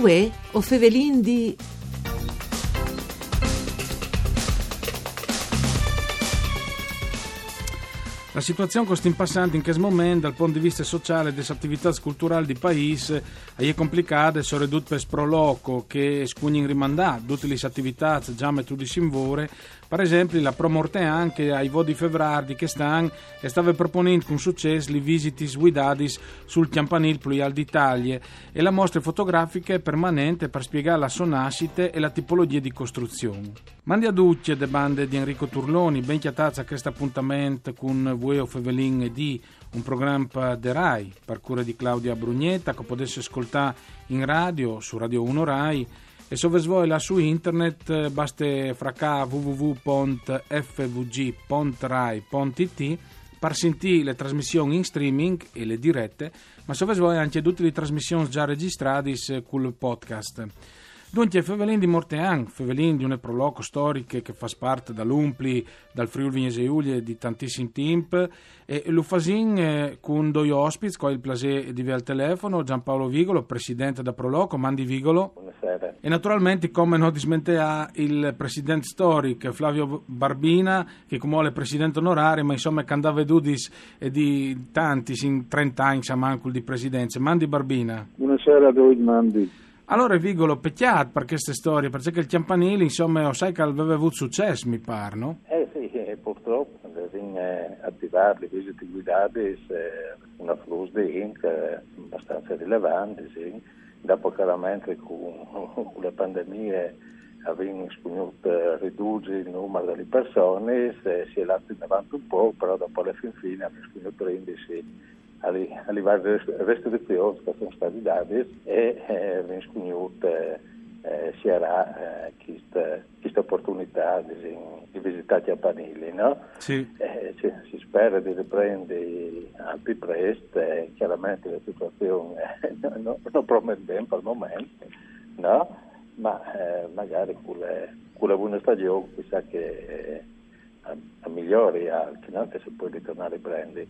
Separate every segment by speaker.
Speaker 1: Uè, o Fevelin di...
Speaker 2: La situazione costa impassante in questo momento dal punto di vista sociale delle attività culturali di paese è complicata, sono ridotte per sproloco che scugni rimandate tutte le attività già mettute in vore per esempio, la promorte anche ai voti febbrari che stanno e stava proponendo con successo le visite guidate sul campanile Plurial d'Italia e la mostra fotografiche permanente per spiegare la sua nascita e la tipologia di costruzione. Mandi a ducce de bande di Enrico Turloni, ben chiatazza a questo appuntamento con Vueo Fevelin e di un programma de RAI per cura di Claudia Brugnetta che potesse ascoltare in radio su Radio 1 RAI e vuoi su internet eh, basta fracà www.fvg.rai.it per sentire le trasmissioni in streaming e le dirette, ma vuoi anche tutte le trasmissioni già registrate col podcast. Dunque, Fevelin di Mortean, Fevelin di un proloco storico che fa parte dall'Umpli, dal Friuli Vignese Giulia di tantissimi temp, e lo fasin eh, con due ospiti, con il piacere di al telefono, Giampaolo Vigolo, presidente da Proloco, Mandi Vigolo.
Speaker 3: Buonasera.
Speaker 2: E naturalmente, come non dismentea il presidente storico Flavio Barbina, che come è presidente onorario, ma insomma che andava vedudis e di tanti, in 30 anni, siamo di presidenza. Mandi Barbina.
Speaker 3: Buonasera a voi, Mandi.
Speaker 2: Allora Vigolo, peccato per queste storie, perché il Campanile, insomma, sai che aveva avuto successo, mi pare, no?
Speaker 3: Eh sì, eh, purtroppo, bisogna attivare le visite guidate, eh, una flus di ink eh, abbastanza rilevante, sì. Dopo chiaramente con, con la pandemia abbiamo spunto ridurre il numero delle persone, si è lato in avanti un po', però dopo alla fin fine abbiamo spunto prendersi alle, varie restrizioni che sono state date e eh, vengono eh, si avrà eh, questa opportunità di, di visitare Campanili. No?
Speaker 2: Sì.
Speaker 3: Eh, si, si, spera di riprendere al più presto, eh, chiaramente la situazione eh, non, non promette bene per il momento, no? ma eh, magari con, le, con la buona stagione chissà che eh, a, a migliori anche, no? che si può ritornare a prendere.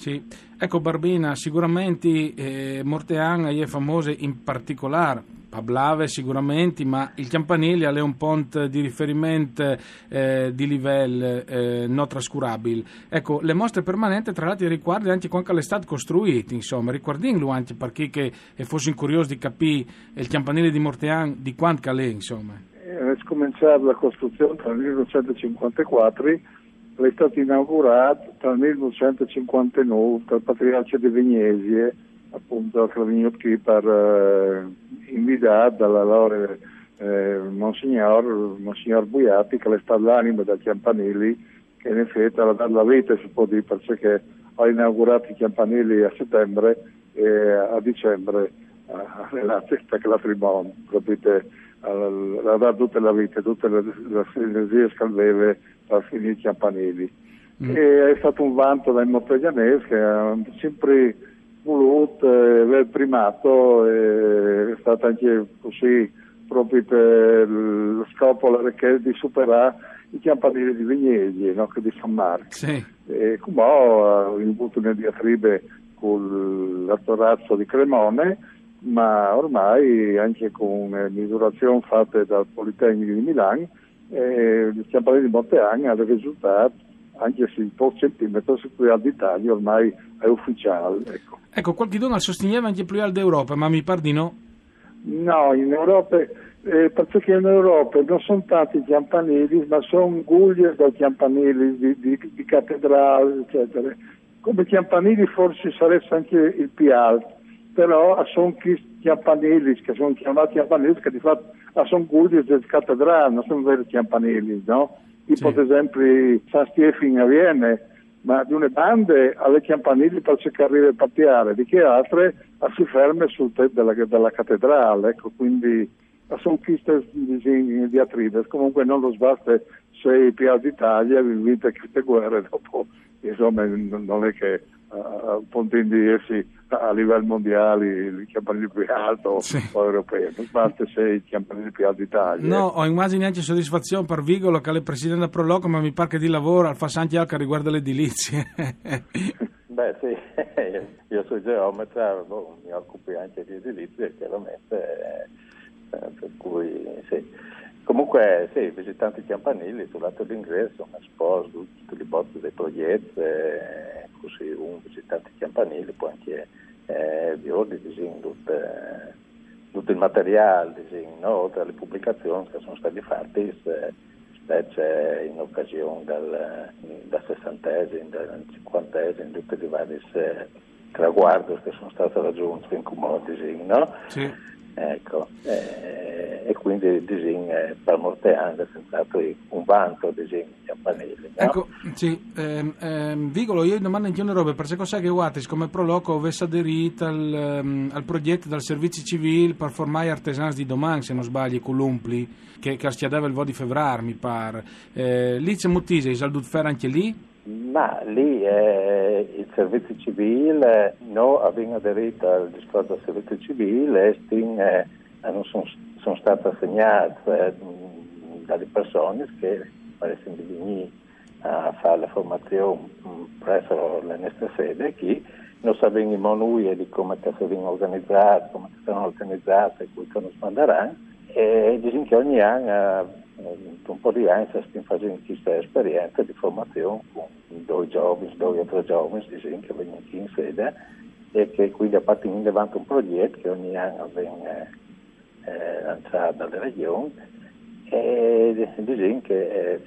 Speaker 2: Sì, ecco Barbina, sicuramente eh, Mortean è famosa in particolare, Pablave sicuramente, ma il Campanile è un ponte di riferimento eh, di livello eh, non trascurabile. Ecco, le mostre permanenti tra l'altro riguardano anche quando è stato costruito, insomma, ricordiamolo anche per chi che fosse curioso di capire il Campanile di Mortean di quanto è, insomma.
Speaker 4: È cominciata la costruzione nel 1954 è stato inaugurato nel 1959 dal patriarca di Vignesie, appunto che è venuto qui per eh, invitare dalla loro eh, Monsignor, Monsignor Buiati, che è stato l'anima da Chiampanelli, che in effetti ha dato la vita, si può dire, perché ha inaugurato i Chiampanelli a settembre e a dicembre nella festa che la Trimon, capite? Ha dato tutta la vita, tutte le, le energie che per finire i campanili. Mm. E è stato un vanto dai monteglianesi che hanno sempre voluto eh, aver primato, è stato anche così proprio per lo scopo di superare i campanili di Vignesi, no, che di San Marco.
Speaker 2: Sì.
Speaker 4: E come ho avuto una diatribe con l'attorazzo di Cremone, ma ormai anche con misurazioni fatte dal Politecnico di Milano eh, stiamo parlando di molte anni, ha risultato, anche se in pochi centimetri, su Plurial d'Italia ormai è ufficiale. Ecco,
Speaker 2: ecco qualche dono sosteneva anche Plurial d'Europa, ma mi pare di no?
Speaker 4: No, in Europa, eh, perché in Europa non sono tanti campanili, ma sono guglie da campanili di, di, di cattedrale, eccetera. Come campanili forse sarebbe anche il più alto, però sono campanili, che sono chiamati campanili, che di fatto sono gudi del cattedrale, non sono veri campanili, no? Tipo sì. ad esempio San Stefano a Vienne, ma di una bande alle campanili per cercare di partiare, di che altre si ferme sul tetto della, della, cattedrale, ecco, quindi sono queste diatribe, comunque non lo sbasta se i piazzi d'Italia vivete queste guerre dopo, insomma non è che uh, di essi a livello mondiale il campanile più alto sì. o europeo, non basta se il campanile più alto d'Italia.
Speaker 2: No, ho immagini anche soddisfazione per Vigolo che è il presidente del Proloco, ma mi pare che di lavoro al fa anche che riguarda le edilizie.
Speaker 3: beh sì, io sono geometra, boh, mi occupo anche di edilizia chiaramente, eh, per cui sì. Comunque sì, visitanti i campanili sul lato d'ingresso, un esposto, tutti i bozzi dei progetti, eh, così un visitante i campanili può anche eh, vedere tutto, tutto il materiale, disegno, no? oltre alle pubblicazioni che sono state fatte, eh, specie in occasione del, sessantesimo, del cinquantesimo, tutti i vari eh, traguardi che sono stati raggiunti in comune, no?
Speaker 2: Sì.
Speaker 3: Ecco, eh, e quindi il disegno per molte anni è senz'altro un vanto disegno di campanili. No?
Speaker 2: Ecco, sì, ehm, ehm, Vigolo, io domando anche una roba, perché cosa che Wattis come Proloco avesse aderito al, um, al, progetto dal servizio civile per formare artesani di domani, se non sbaglio, con l'Umpli, che, che schiadava il vo di febbraio, mi pare. Eh, lì c'è Mutise, Isaldut Fer anche lì?
Speaker 3: Ma lì eh, il servizio civile, noi abbiamo aderito al discorso del servizio civile e eh, non sono, sono state assegnate eh, dalle persone che paiono di venire a fare la formazione presso le nostre sedi qui non sapevamo noi di come si vengono organizzate, come si sono organizzate e come si manderanno e diciamo che ogni anno un po' di anni stiamo facendo questa esperienza di formazione con due o tre giovani che vengono qui in sede e che quindi a partire davanti un progetto che ogni anno viene eh, lanciato dalle regioni e diciamo che eh,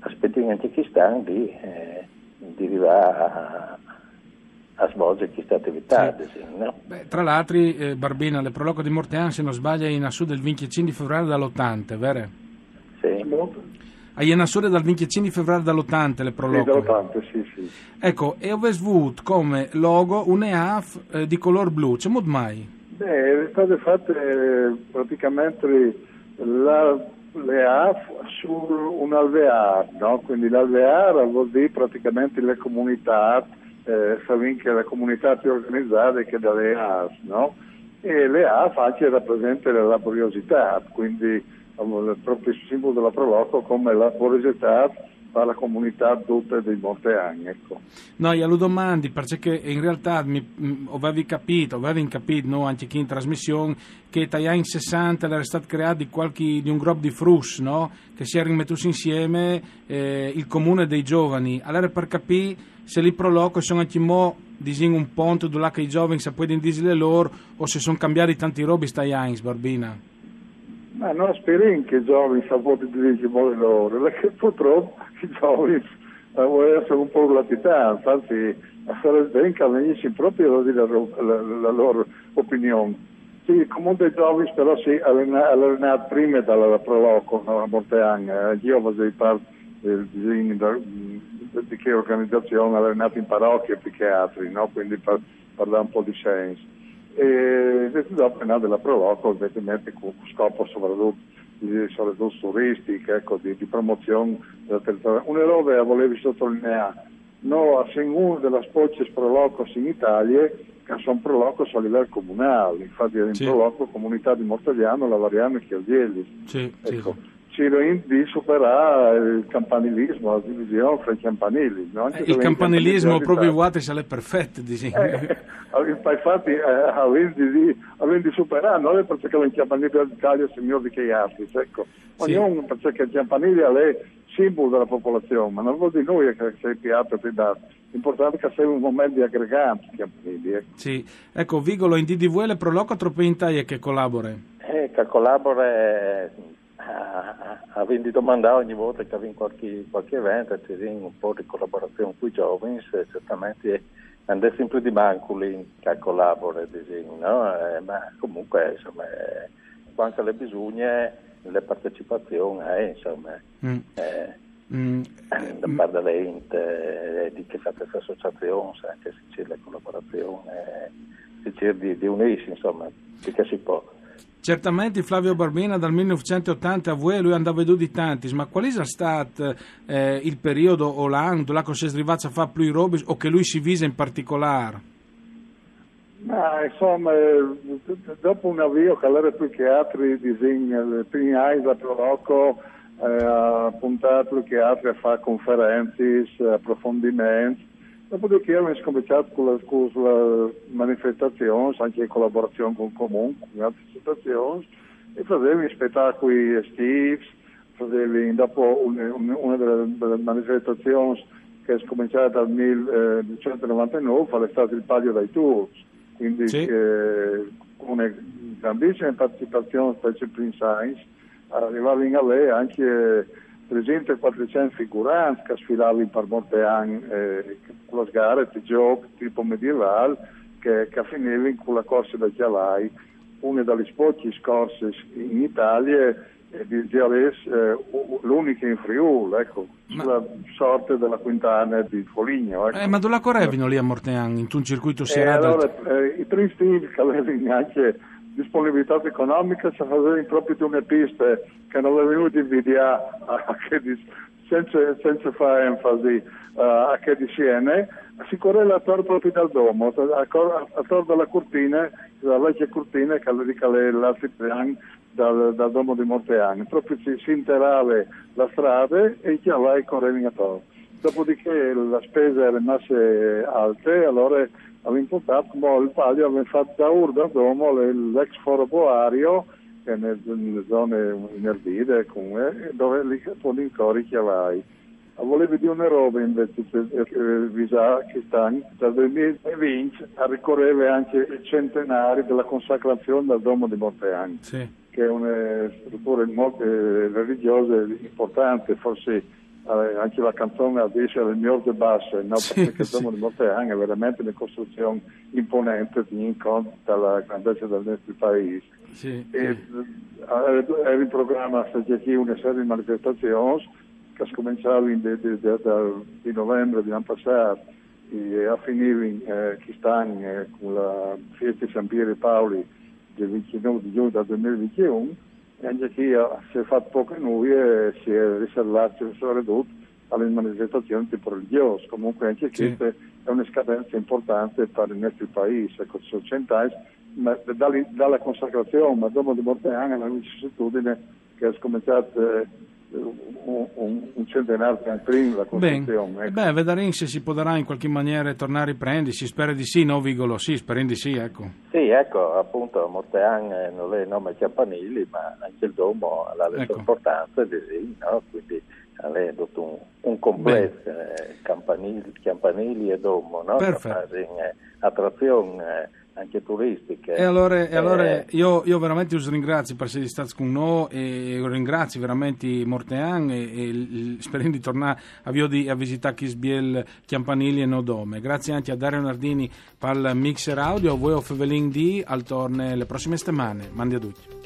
Speaker 3: aspettiamo anche quest'anno di, eh, di arrivare a, a svolgere questa attività. Sì. Diciamo, no?
Speaker 2: Beh, tra l'altro, eh, Barbina, le proloco di Mortean, se non sbaglio, è in assù del 25 di febbraio dall'80, vero?
Speaker 3: Sì.
Speaker 2: A Ienasore dal 25 febbraio dall'80 le proloco.
Speaker 4: Sì, dall'80, sì, sì.
Speaker 2: Ecco, e avuto come logo un EAF eh, di color blu, c'è mod mai?
Speaker 4: Beh, è state fatte eh, praticamente la, le AF su un alvear, no? quindi l'alvear vuol dire praticamente le comunità, eh, che le comunità più organizzate che dalle AF, no? e le AF anche rappresentano la laboriosità, quindi proprio il simbolo della Proloco come la laboriosità alla comunità tutta dei Monteani. Ecco.
Speaker 2: No, io lo domandi perché in realtà mi, mh, avevi capito, avevi capito no, anche chi in trasmissione che negli anni 60 era stato creato di, qualche, di un gruppo di frus no? che si è rimettuto insieme eh, il comune dei giovani. Allora per capire se li proloco sono anche mo disin un ponte dove i giovani sapevano dire loro o se sono cambiati tanti robi stai anni, Barbina.
Speaker 4: Ma non speriamo che i giovani sappiano dirigere loro, perché purtroppo i giovani eh, vogliono essere un po' latitanza, anzi sarebbe bene che venisse proprio a dire la, la, la, loro opinione. Sì, comunque i giovani però si allenano prima dalla no, a Monteagna, eh, io facevo parte del disegno di che organizzazione allenati in parrocchia più che altri, no? quindi dare un po' di senso e dopo è della Proloco ovviamente con scopo soprattutto di, soprattutto turistico, ecco, di, di, promozione del territorio. Che volevo sottolineare, noi siamo una delle spocce Prolocos in Italia che sono Prolocos a livello comunale, infatti è in sì. Proloco comunità di Mortagliano, Lavariano e Chiavielli.
Speaker 2: Sì,
Speaker 4: ecco. sì di superare il campanilismo, la divisione fra i campanili. No?
Speaker 2: Eh, il campanilismo proprio vuoto se l'è perfetto,
Speaker 4: dici. Eh, infatti, eh, avendo superato, non è perché il campanile d'Italia è migliore che gli altri, ecco. Ognuno, sì. perché il campanile è simbolo della popolazione, ma non vuol dire noi che sei piatto e dato. L'importante è che sia un momento di aggreganti campanili. Ecco.
Speaker 2: Sì, ecco, Vigolo in DDVL proloco troppo in Italia che collabora?
Speaker 3: Eh, che collabora avendo domandato ogni volta che avviene qualche, qualche evento, c'è un po' di collaborazione con i giovani, certamente andare sempre di manco lì che collabora, no? eh, ma comunque insomma, eh, quanto alle bisogna, le partecipazioni, eh, insomma, mm. Eh, mm. da parte dell'ente, eh, di che fa questa associazione, anche se c'è la collaborazione, se c'è di, di unirsi, insomma, che si può.
Speaker 2: Certamente Flavio Barbina dal 1980 a voi lui andava veduto di tanti, ma qual è stato eh, il periodo o l'anno dove si è arrivato a fare più i robi o che lui si vise in particolare?
Speaker 4: Ma insomma, eh, dopo un avvio che era più che altri disegni, le prime anni da Proloco eh, ha puntato più che altri a fare conferenze, approfondimenti Dopodiché abbiamo cominciato con le, con le manifestazioni, anche in collaborazione con il Comune, con altre situazioni, e facevamo spettacoli estivi, facevamo dopo una, una delle, manifestazioni che è cominciata dal 1999, è stato il Palio dei Tours, quindi
Speaker 2: Sì.
Speaker 4: eh, con una grandissima partecipazione, specie Prince Science, arrivava in Galè anche 300-400 figuranti che sfilavano per molti anni eh, con le gare di gioco tipo medievale che, che finivano con la corsa da Chialai, una delle poche scorse in Italia e di Giales, eh, l'unica in Friuli, ecco,
Speaker 2: Ma-
Speaker 4: sulla sorte della quintana di Foligno. Ecco.
Speaker 2: Eh, ma dove la correvano lì a Mortean, in un circuito
Speaker 4: E
Speaker 2: serale?
Speaker 4: allora eh, i Princeton che avevano anche disponibilità economica si facevano proprio di una pista che non avevano venuto invidiare a, a che di, senza, senza fare enfasi eh, a che di Siena si correva attorno proprio dal domo attorno dalla cortina la vecchia cortina che dedica l'altro triangolo dal, dal domo di Monteani. Proprio si, si interava la strada e i chiavai correvano attorno Dopodiché la spesa era rimase alte, allora portato come il palio, abbiamo fatto da Urda a Domo le- l'ex foro boario, che è nel- nelle zone inervide, comunque, dove lì con i cori chiavai. A volevo dire una roba invece, che eh, Visa che stanno, dal 2020 ricorreva anche il centenario della consacrazione del Domo di Monteani
Speaker 2: Sì.
Speaker 4: che è una struttura molto eh, religiosa importante, forse eh, anche la canzone dice le migliori de basse, no?
Speaker 2: Sì,
Speaker 4: perché
Speaker 2: sì.
Speaker 4: siamo di Monteang è veramente una costruzione imponente di incontro dalla grandezza del nostro paese.
Speaker 2: Sì,
Speaker 4: E,
Speaker 2: sì.
Speaker 4: eh, era in programma qui una serie di manifestazioni che cominciavano di novembre dell'anno passato e a finire in eh, Chistan eh, con la festa di San Piero e Paoli del 29 di giugno del 2021 eh, si è fatto poche nuove e si è riservato, si è ridotto alle manifestazioni tipo religiose. Comunque anche
Speaker 2: Sì.
Speaker 4: questa è una scadenza importante per il nostro paese, ecco, sono cent'anni, ma dalla consacrazione, ma dopo di morte anche la vicissitudine che è cominciata eh, un, centenario di anni prima la
Speaker 2: Bene,
Speaker 4: costruzione. ecco.
Speaker 2: beh, vedremo se si potrà in qualche maniera tornare a riprendere, si spera di sì, no Vigolo? Sì, speriamo di sì, ecco.
Speaker 3: Sì, ecco, appunto Montean eh, non è il nome Campanili, ma anche il domo ha la
Speaker 2: Ecco.
Speaker 3: sua importanza, di sì, no? quindi è tutto un, un complesso, eh, campanili, campanili e domo, no?
Speaker 2: Perfetto.
Speaker 3: Che eh, eh, anche turistiche.
Speaker 2: E allora, e allora
Speaker 3: Eh,
Speaker 2: io, io veramente vi ringrazio per essere stati con noi e ringrazio veramente Mortean e, e speriamo di tornare a, via di- a visitare Chisbiel, Chiampanili e Nodome. Grazie anche a Dario Nardini per il mixer audio, a voi o Fevelin di al torne le prossime settimane. Mandi a tutti.